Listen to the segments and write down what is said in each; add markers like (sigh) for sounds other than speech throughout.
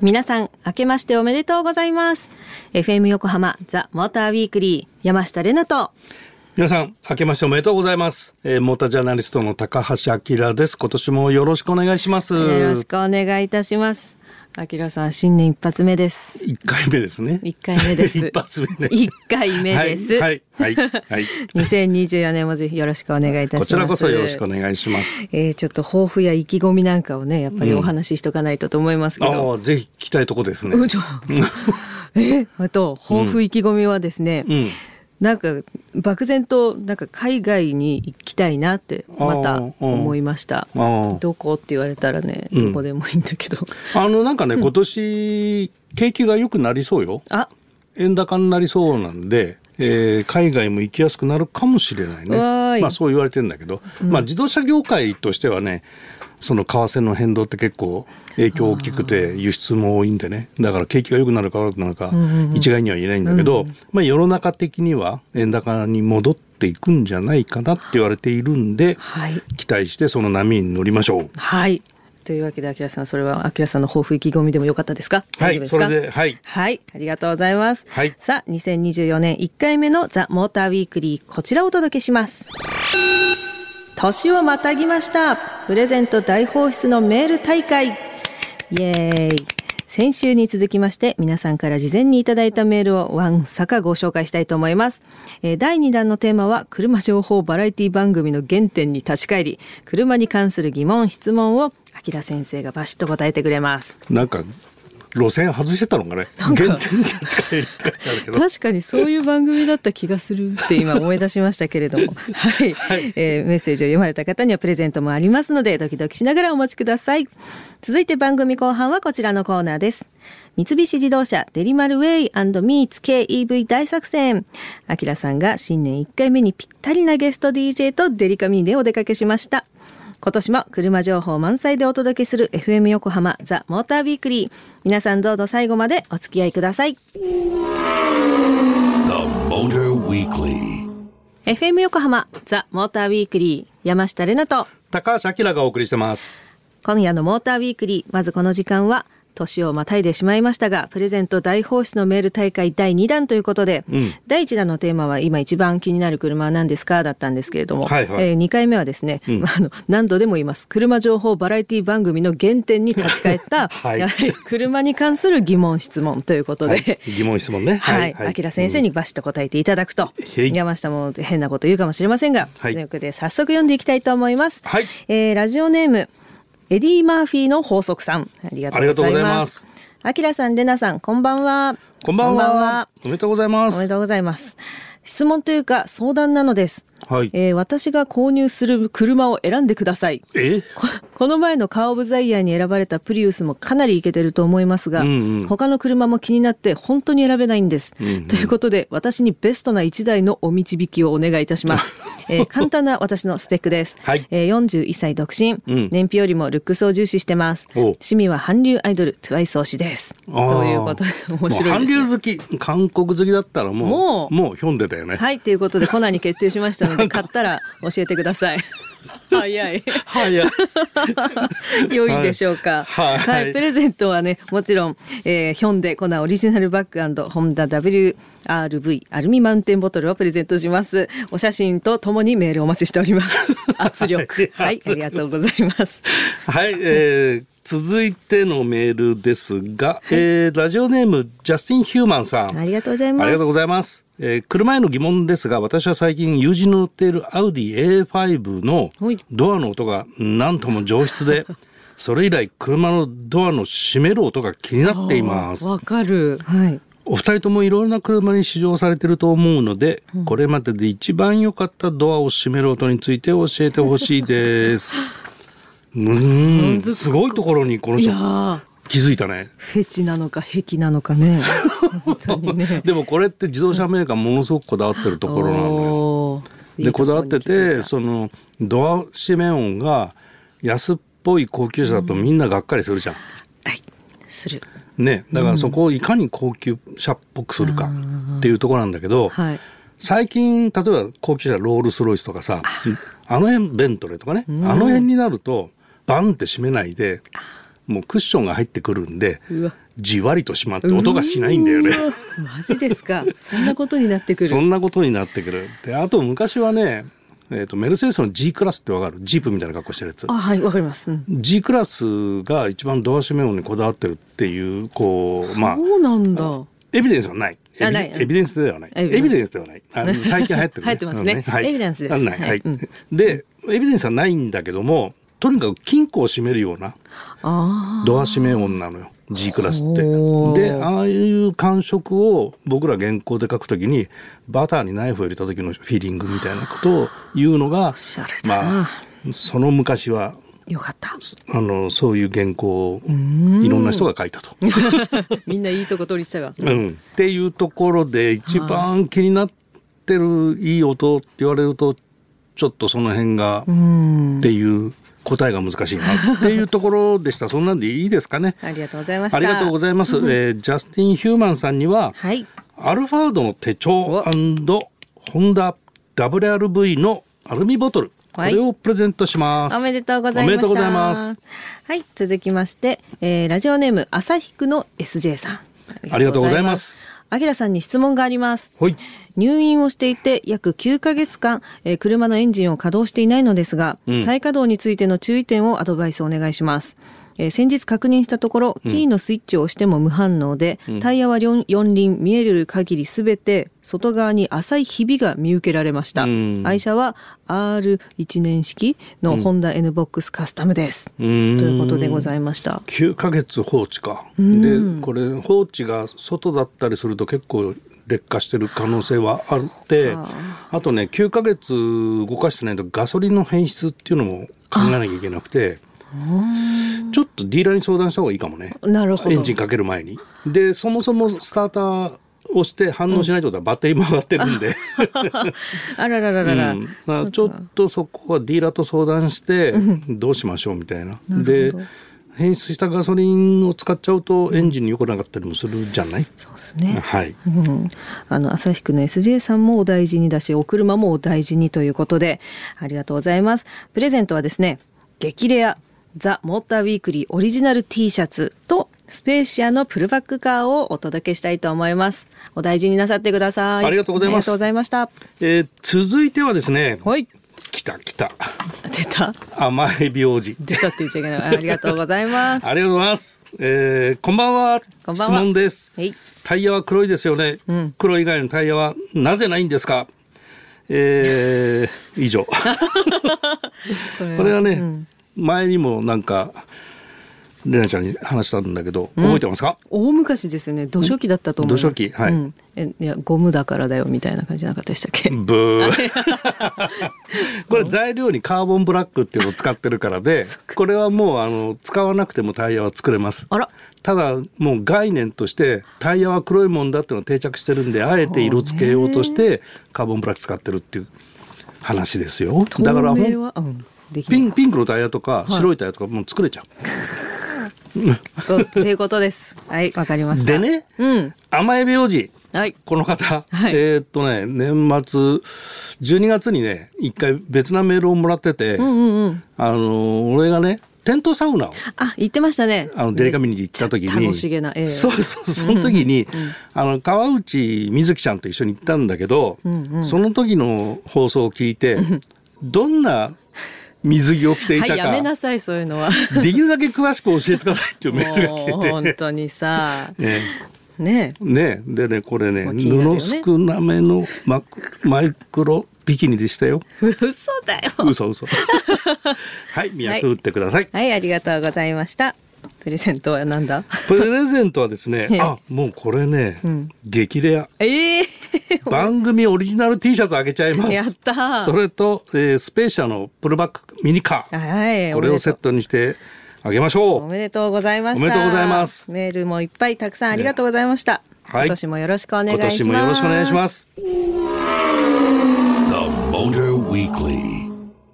皆さん、明けましておめでとうございます。FM 横浜ザ・モーターウィークリー山下れなと皆さん、明けましておめでとうございます。えー、モータージャーナリストの高橋明です。今年もよろしくお願いします。よろしくお願いいたします。あきらさん、新年一発目です。一回目ですね。一回目です。(laughs) 一発目ね。一回目です。はい、はい、はい。はい (laughs) 2024年もぜひよろしくお願いいたします。こちらこそよろしくお願いします。えー、ちょっと抱負や意気込みなんかをね、やっぱりお話ししとかないとと思いますけど。ああ、ぜひ聞きたいとこですね。(laughs) え、あと、抱負意気込みはですね、うん。なんか漠然となんか海外に行きたいなってまた思いました。どこって言われたらねうん。どこでもいいんだけど、あの、なんかね、今年、景気が良くなりそうよ。あ。円高になりそうなんで、えー海外も行きやすくなるかもしれないね。まあそう言われてるんだけど、まあ自動車業界としてはね、その為替の変動って結構影響大きくて輸出も多いんでね。だから景気が良くなるか悪くなるか一概には言えないんだけど、まあ世の中的には円高に戻っていくんじゃないかなって言われているんで、はい。期待してその波に乗りましょう。はい。というわけであきらさんそれはあきらさんの抱負意気込みでもよかったですか？はいそれではい。はい。ありがとうございます、はい。さあ2024年1回目のザ・モーターウィークリーこちらをお届けします年をまたぎましたプレゼント大放出のメール大会イエーイ先週に続きまして皆さんから事前にいただいたメールをワンサカご紹介したいと思います。えー第2弾のテーマは車情報バラエティ番組の原点に立ち返り、車に関する疑問、質問をあきら先生がバシッと答えてくれます。なんか路線外してたのかね。原点に立ちって書いてあるけど。確かにそういう番組だった気がするって今思い出しましたけれども、(laughs) はい、えーメッセージを読まれた方にはプレゼントもありますのでドキドキしながらお待ちください。続いて番組後半はこちらのコーナーです。三菱自動車デリマルウェイミーツ KEV 大作戦。あきらさんが新年1回目にぴったりなゲスト DJ とデリカミーでお出かけしました今年も車情報満載でお届けする FM 横浜ザ・モーターウィークリー皆さんどうぞ最後までお付き合いください。Motor Weekly. FM 横浜ザ・モーターウィークリー山下れなと。高橋明がお送りしてます。今夜のモーターウィークリーまずこの時間は年をまたいでしまいましたがプレゼント大放出のメール大会第2弾ということで、うん。第1弾のテーマは今一番気になる車は何ですかだったんですけれども、はいはい。え2回目はですね、うん。(laughs) あの何度でも言います。車情報バラエティ番組の原点に立ち返った、(laughs) はい。車に関する疑問質問ということで、はい。疑問質問ね。はい、あきら先生にバシッと答えていただくと、へい。山下も変なこと言うかもしれませんが、はい。ということで早速読んでいきたいと思います。はい。えーラジオネームエディ・マーフィーの法則さん、ありがとうございま。すあきらさん、れなさん、こんばんは。こんばんは。おめでとうございます。おめでとうございます。質問というか相談なのです。はい。えー私が購入する車を選んでください。え？ここの前のカー・オブ・ザ・イヤーに選ばれたプリウスもかなりイケてると思いますが、うんうん他の車も気になって本当に選べないんです。んうんということで私にベストな1台のお導きをお願いいたします。(laughs) えー簡単な私のスペックです。はいえー41歳独身、うん燃費よりもルックスを重視してます。お趣味は韓流アイドル、トゥワイス推しです。ということで面白いです、ね。韓流好き、韓国好きだったらもう、もうもう読んでたよね。はい、ということでコナーに決定しましたので、買ったら教えてください。(laughs) 早い。はい。はい。良いでしょうか。はいはいプレゼントはね、もちろん、えーヒョンデコナオリジナルバッグホンダ WRV アルミマウンテンボトルをプレゼントします。お写真とともにメールお待ちしております。(laughs) 圧力。はい、ありがとうございます。はい、えー続いてのメールですが、えーラジオネームジャスティン・ヒューマンさん。ありがとうございます。ありがとうございます。えー車への疑問ですが、私は最近友人の乗っているアウディ A5 のはいドアの音がなんとも上質で、(laughs) それ以来車のドアの閉める音が気になっています。わかる。はい。お二人ともいろいろな車に試乗されてると思うので、これまでで一番良かったドアを閉める音について教えてほしいです。(laughs) うーん、すごいところにこの人気づいたね。フェチなのか癖なのかね。本当にね。(laughs) でもこれって自動車メーカーものすごくこだわってるところなのよ。でこだわっててそそのドア閉め音が安っぽい高級車だとみんながっかりするじゃん。はい。する。ね、だからそこをいかに高級車っぽくするかっていうところなんだけど、はい。最近例えば高級車ロールスロイスとかさあの辺ベントレーとかね、あの辺になるとバンって閉めないでもうクッションが入ってくるんでじわりと閉まって音がしないんだよね。マジですか。そんなことになってくる。そんなことになってくる。であと昔はね、えー、とメルセデスの G クラスってわかる？ジープみたいな格好してるやつあ、はい、わかります。うん G クラスが一番ドア閉め音にこだわってるっていうこうまあそうなんだ。エビデンスはない。エビエビデンスではない。エビデンスではない。あの最近流行ってる、(laughs) 流行ってますねあのエビデンスですあない。はいい。はうんで、エビデンスはないんだけども、とにかく金庫を閉めるようなあドア閉め音なのよ。G クラスって。で、ああいう感触を僕ら原稿で書くときに、バターにナイフを入れた時のフィーリングみたいなことを言うのが、まあ、その昔は、あ、よかった。あの、そういう原稿をいろんな人が書いたと。(laughs) みんないいとこ取りしたが。うん、っていうところで一番気になってるいい音って言われるとちょっとその辺がうん。っていう答えが難しいなっていうところでしたそんなんでいいですかねありがとうございました。ありがとうございます、えージャスティン・ヒューマンさんにははい。アルファードの手帳ホンダ WRV のアルミボトルこはいれをプレゼントします、おめでとうございました。おめでとうございます。はい、続きまして、えーラジオネーム朝日区の SJ さん。ありがとうございます。あきらさんに質問があります。はい入院をしていて約9ヶ月間、えー車のエンジンを稼働していないのですが、うん再稼働についての注意点をアドバイスお願いします。えー先日確認したところ、キーのスイッチを押しても無反応で、タイヤは四四輪見える限りすべて外側に浅いひびが見受けられました。うん愛車は R1 年式のホンダ N ボックスカスタムです。うーんということでございました。9ヶ月放置か、んでこれ放置が外だったりすると結構劣化してる可能性はあってあとね9ヶ月動かしてないとガソリンの変質っていうのも考えなきゃいけなくてちょっとディーラーに相談した方がいいかもね。なるほど。エンジンかける前に。でそもそもスターターをして反応しないってことはバッテリーも上がってるんで、(laughs) あららららら。うん。まあちょっとそこはディーラーと相談してどうしましょうみたいな。なるでほど変質したガソリンを使っちゃうとエンジンに良くなかったりもするじゃない、そうですね。はい。うん、あの朝日区の SJ さんもお大事にだしお車もお大事にということでありがとうございます。プレゼントはですね激レアザ・モーターウィークリーオリジナル T シャツとスペーシアのプルバックカーをお届けしたいと思います。お大事になさってください。ありがとうございます。ありがとうございました。えー続いてはですね、はい来た来た出た？甘エビ王子。出たって言っちゃいけないありがとうございますありがとうございます。えーこんばんは。こんばんは質問です。はいタイヤは黒いですよね。うん黒以外のタイヤはなぜないんですか？えー (laughs) 以上。これこれはね、うん前にもなんかレナちゃんに話したんだけど、覚えてますか？大昔ですよね。土初期だったと思います。土初期はい。うん、えいやゴムだからだよみたいな感じなかったでしたっけ？(laughs) ブー。(laughs) これ材料にカーボンブラックっていうのを使ってるからで、(laughs) これはもうあの使わなくてもタイヤは作れます。あら。ただもう概念としてタイヤは黒いもんだっていうのは定着してるんであえて色付けようとしてカーボンブラック使ってるっていう話ですよ。だからほん透明は、うん、ピンピンクのタイヤとかい。白いタイヤとかもう作れちゃそうっていうことです。はいわかりまう、した。でねうん。甘エビ王子はい。この方、はい。えーっとね年末12月にね一回別なメールをもらってて、うんうんうん。あの俺がねテントサウナを。あ言ってましたね。あのデリカミニに行った時に。楽しげな、ええ。そうそうその時に、あの川内瑞希ちゃんと一緒に行ったんだけど、うんうん。その時の放送を聞いて、どんな水着を着ていたか、はいやめなさいそういうのは。できるだけ詳しく教えてくださいっていうメールが来てて。本当にさ。ねね。ね。でねこれねね。布少なめのママイクロビキニでしたよ。嘘だよ。嘘嘘。はい。脈打ってください、はいありがとうございましたプレゼントはなんだ？プレゼントはですねええ。あもうこれね、ん。激レア。ええ。(laughs) 番組オリジナル T シャツあげちゃいます。やった。ーそれと、えースペーシャのプルバックミニカー。はいこれをセットにしてあげましょおめでとうございました。おめでとうございます。メールもいっぱいたくさんありがとうございました。はい。今年もよろしくおう願いします。今年もよろしくお願いします。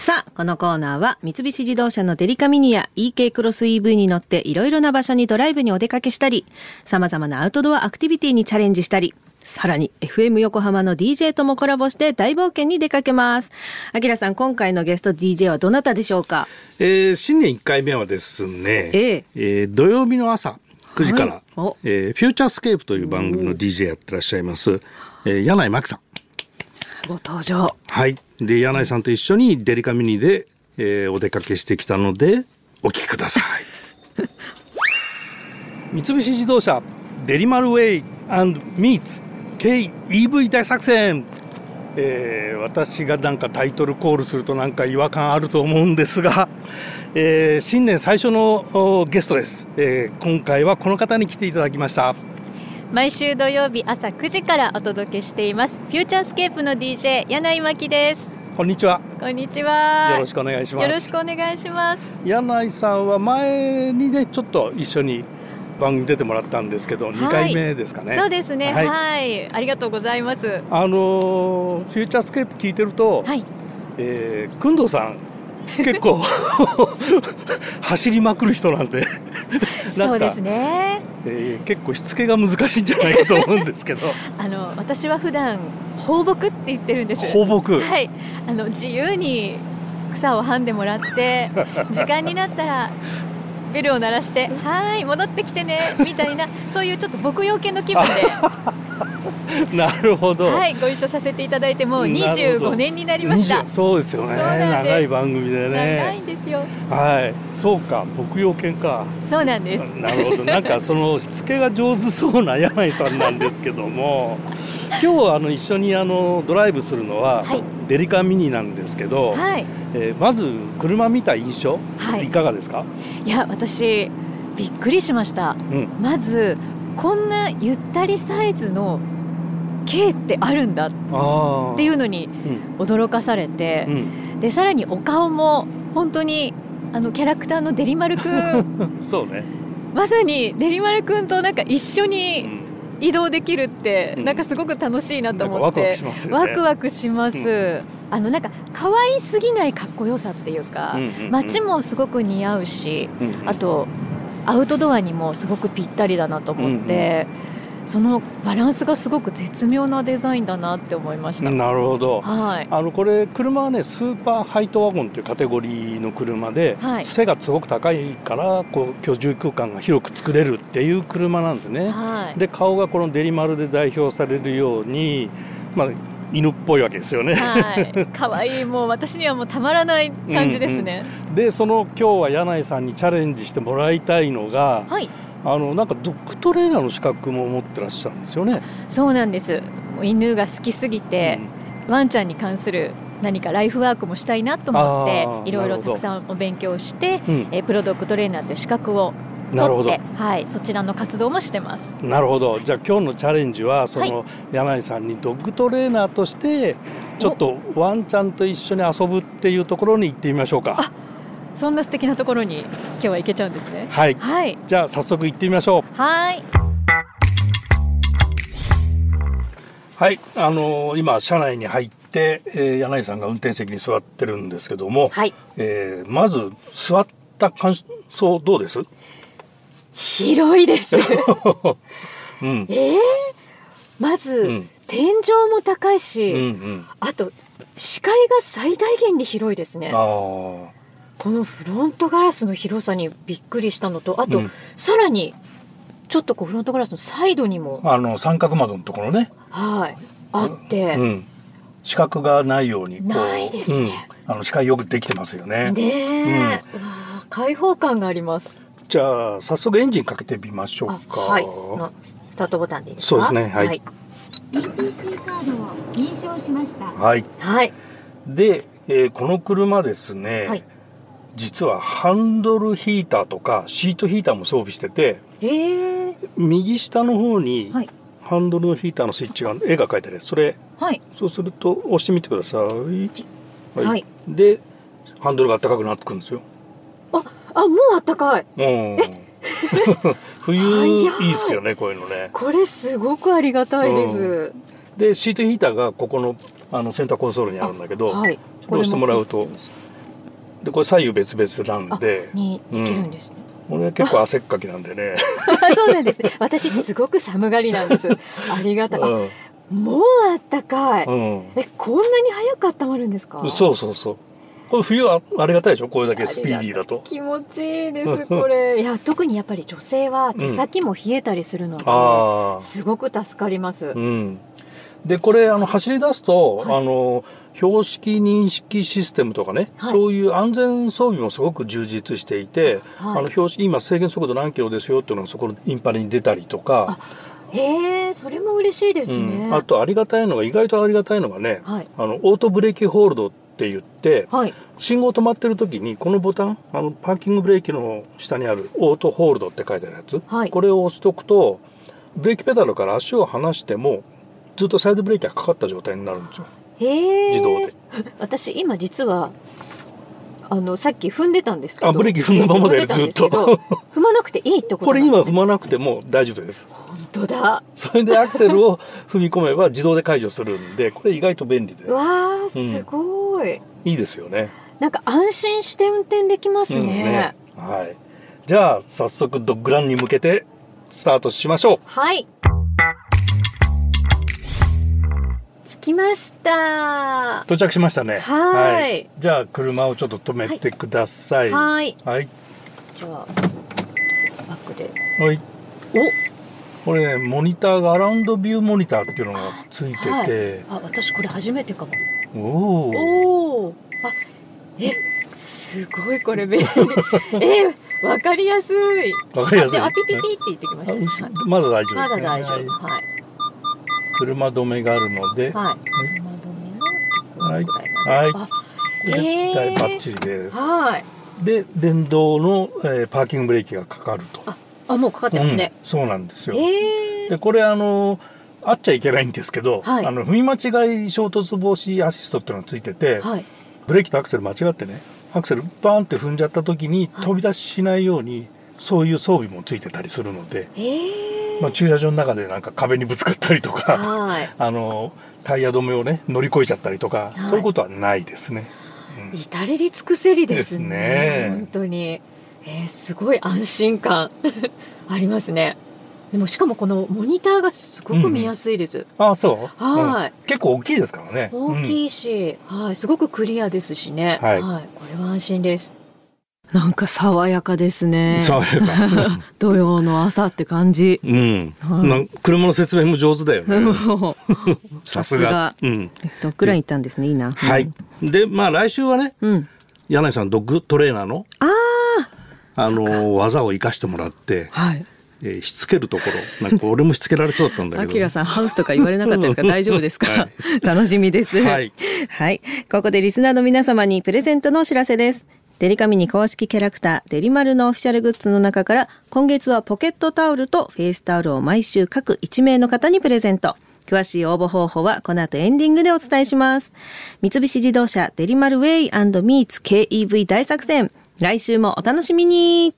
さあ、このコーナーは三菱自動車のデリカミニや EK クロス EV に乗っていろいろな場所にドライブにお出かけしたり、様々なアウトドアアクティビティにチャレンジしたり、さらに FM 横浜の DJ ともコラボして大冒険に出かけます。あきらさん、今回のゲスト DJ はどなたでしょうか？えー新年1回目はですね、えええー土曜日の朝9時から、はいおえー FUTURESCAPE という番組の DJ やってらっしゃいます、えー柳井麻希さん。ご登場。はい。で、柳井さんと一緒にデリカミニで、えーお出かけしてきたので、お聞きください。(laughs) 三菱自動車デリ丸 way meets KEV 大作戦、えー私がなんかタイトルコールするとなんか違和感あると思うんですが、えー新年最初のゲストです、えー今回はこの方に来ていただきました。毎週土曜日朝9時からお届けしています。フューチャースケープの DJ 柳井真希です。こんにちは。こんにちは。よろしくお願いします。よろしくお願いします。柳井さんは前にねちょっと一緒に番組出てもらったんですけど、2回目ですかね。そうですね。ははいい、ありがとうございます。あのーフューチャースケープ聞いてると、はい。えー、くんどうさん結構 (laughs) 走りまくる人なんでそうですね。えー結構しつけが難しいんじゃないかと思うんですけど。(laughs) あの私は普段放牧って言ってるんです。放牧、はい。あの自由に草をはんでもらって (laughs) 時間になったらベルを鳴らして「はーい戻ってきてね」みたいなそういうちょっと牧羊犬の気分で (laughs) なるほど、はい、ご一緒させていただいてもうなるほど。25年になりました。20。そうですよね。長い番組で長いねんですよ。はい。そうか牧羊犬か。そうなんです。なるほど。なんかそのしつけが上手そうな柳井さんなんですけども。(laughs) 今日あの一緒にあのドライブするのは、はい。デリカミニなんですけど、はい。えーまず車見た印象、はい。いかがですか、いや私びっくりしました。うん、まずこんなゆったりサイズの軽ってあるんだっあていうのにうん。驚かされてう、ん。でさらにお顔も本当にあのキャラクターのデリマルくん。(laughs) そうね、まさにデリマルくんとなんか一緒うにん。移動できるって、うん。なんかすごく楽しいなと思って。なんかワクワクしますよね。ワクワクします、うあのなんか可愛すぎないかっこよさっていうか、うんうんうん。街もすごく似合うしうん。あとアウトドアにもすごくぴったりだなと思って、そのバランスがすごく絶妙なデザインだなって思いました、なるほど。はい。あのこれ車はねスーパーハイトワゴンっていうカテゴリーの車で、はい。背がすごく高いからこう居住空間が広く作れるっていう車なんですね。はい。で顔がこのデリマルで代表されるように、まあ、犬っぽいわけですよね。はい、(laughs) 可愛いもう私にはもうたまらない感じですね、でその今日は柳井さんにチャレンジしてもらいたいのが、はい。あのなんかドッグトレーナーの資格も持ってらっしゃるんですよね。そうなんです。犬が好きすぎて、ワンちゃんに関する何かライフワークもしたいなと思っあてーいろいろたくさんお勉強して、うん。えープロドッグトレーナーという資格を取って、はい、そちらの活動もしてます。なるほど。じゃあ今日のチャレンジはそはい。の柳井さんにドッグトレーナーとしてちょっとワンちゃんと一緒に遊ぶっていうところに行ってみましょうか。あそんな素敵なところに今日は行けちゃうんですね。はい。はい、じゃあ早速行ってみましょう。はい、はい。あのー今車内に入って、えー柳井さんが運転席に座ってるんですけども、はい、えーまず座った感想どうです？広いです。(laughs) うん。えー、まず、うん。天井も高いし、うんうん。あと視界が最大限に広いですね。このフロントガラスの広さにびっくりしたのとあと、うん。さらにちょっとこうフロントガラスのサイドにも、あの三角窓のところね、はいあって、うん、四角がないようにないですね。うん、あの視界よくできてますよね。ねえ、開放感がありますじゃあ早速エンジンかけてみましょうあかはい。のスタートボタンでいいですか？そうですねはい。はい、ETC カードを認証しました。はい。はい。で、えーこの車ですね、はい。実はハンドルヒーターとかシートヒーターも装備しててええ右下の方にはい。ハンドルのヒーターのスイッチが絵が書いてあるそれはい。そうすると押してみてください。はい。でハンドルが暖かくなってくるんですよああもうあったかい。うん。(laughs) 冬早いいいっすよねこういうのね。これすごくありがたいです、でシートヒーターがここのあのセンターコンソールにあるんだけど、はい。それしてもらうと。でこれ左右別々なんで。にできるんですね、俺は結構汗っかきなんでね。(laughs) そうなんですね。私すごく寒がりなんです。(laughs) ありがたい、あもうあったかい、うん。うん。えこんなに早く温まるんですか？そうそうそう。これ冬はありがたいでしょ？これだけスピーディーだと。気持ちいいですこれ。いや特にやっぱり女性は手先も冷えたりするので、ああ。すごく助かります、うん。でこれあの走り出すと、はい。あの標識認識システムとかね、はい。そういう安全装備もすごく充実していて、はい。あの標識今制限速度何キロですよっていうのがそこのインパネに出たりとか、へえそれも嬉しいですね、うん。あとありがたいのが意外とありがたいのがね、はい。あのオートブレーキホールドって言って、はい。信号止まってる時にこのボタンあのパーキングブレーキの下にあるオートホールドって書いてあるやつ、はい。これを押しとくとブレーキペダルから足を離してもずっとサイドブレーキがかかった状態になるんですよ。へえ自動で。(laughs) 私今実はあのさっき踏んでたんですけどあブレーキ踏んだままでブレーキ踏まなくていいってことこれ今踏ままなくても大丈夫です。本当だ。それでアクセルを踏み込めば自動で解除するんでこれ意外と便利でうわーすごい、い。いですよね。なんか安心して運転できますうんね,、はい。じゃあ早速ドッグランに向けてスタートしましょう。はい。着きました。到着しましたね。はい。じゃあ車をちょっと止めてください。はい。はい。じゃあバックで。はい。おこれねモニターがアラウンドビューモニターっていうのがついてて、はい、あ私これ初めてかも。おおあえすごいこれ便利 (laughs) えわかりやすい。わかりやすい。あピピピって言ってきました、まだ大丈夫まですね。だ大丈夫。はいはい。車止めがあるので、はい。車止めのはいところぐらいはい。あ絶えー。対バッチリです、はい。で電動の、えーパーキングブレーキがかかると。ああもうかかってますね、うんそうなんですよ、えでこれあのあっちゃいけないんですけど、はい。あの踏み間違い衝突防止アシストっていうのがついてて、はい。ブレーキとアクセル間違ってねアクセルバーンって踏んじゃった時にはい。飛び出ししないように、そういう装備もついてたりするので、えー。まあ、駐車場の中でなんか壁にぶつかったりとかはい。(laughs) あのタイヤ止めをね乗り越えちゃったりとか、はい。そういうことはないですね。うん。至れり尽くせりですねですね。本当に、えーすごい安心感 (laughs) ありますねでもしかもこのモニターがすごく見やすいです、あそう、はいうん結構大きいですからね。い、大きいし、はい、すごくクリアですしね、はいこれは安心ですなんか爽やかですね。爽やか。(laughs) 土曜の朝って感じ。うん、はいなん車の説明も上手だよね。(laughs) さすが。うん。ドッグラン行ったんですね。いいな。はい。で、まあ来週はね、うん。柳井さんドッグトレーナーのああ。あの技を生かしてもらって、はい。えーしつけるところ、なんか俺もしつけられそうだったんだけど。(laughs) アキラさんハウスとか言われなかったですか？大丈夫ですか、は (laughs) 楽しみです。はい。はい。ここでリスナーの皆様にプレゼントのお知らせです。デリカミニ公式キャラクターデリマルのオフィシャルグッズの中から今月はポケットタオルとフェイスタオルを毎週各1名の方にプレゼント。詳しい応募方法はこの後エンディングでお伝えします。三菱自動車デリマルウェイミーツ KEV 大作戦。来週もお楽しみに。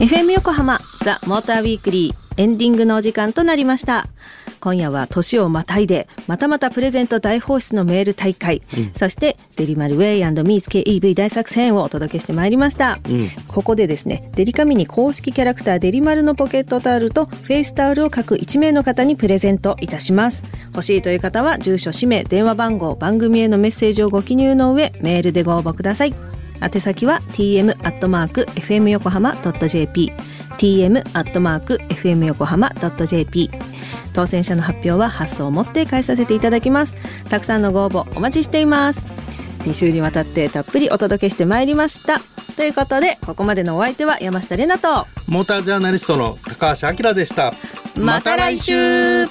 FM 横浜ザ・モーターウィークリーエンディングのお時間となりました。今夜は年をまたいでまたまたプレゼント大放出のメール大会、そしてデリマルウェイミーツ KEV 大作戦をお届けしてまいりました、うん。ここでですねデリカミニ公式キャラクターデリマルのポケットタオルとフェイスタオルを各1名の方にプレゼントいたします。欲しいという方は住所氏名電話番号番組へのメッセージをご記入の上メールでご応募ください。宛先は tm アットマーク fm 横浜 .jp tm アットマーク fm 横浜 .jp 当選者の発表は発送をもって返させていただきます。たくさんのご応募お待ちしています。2週にわたってたっぷりお届けしてまいりました。ということでここまでのお相手は山下れなとモータージャーナリストの高橋明でした。また来週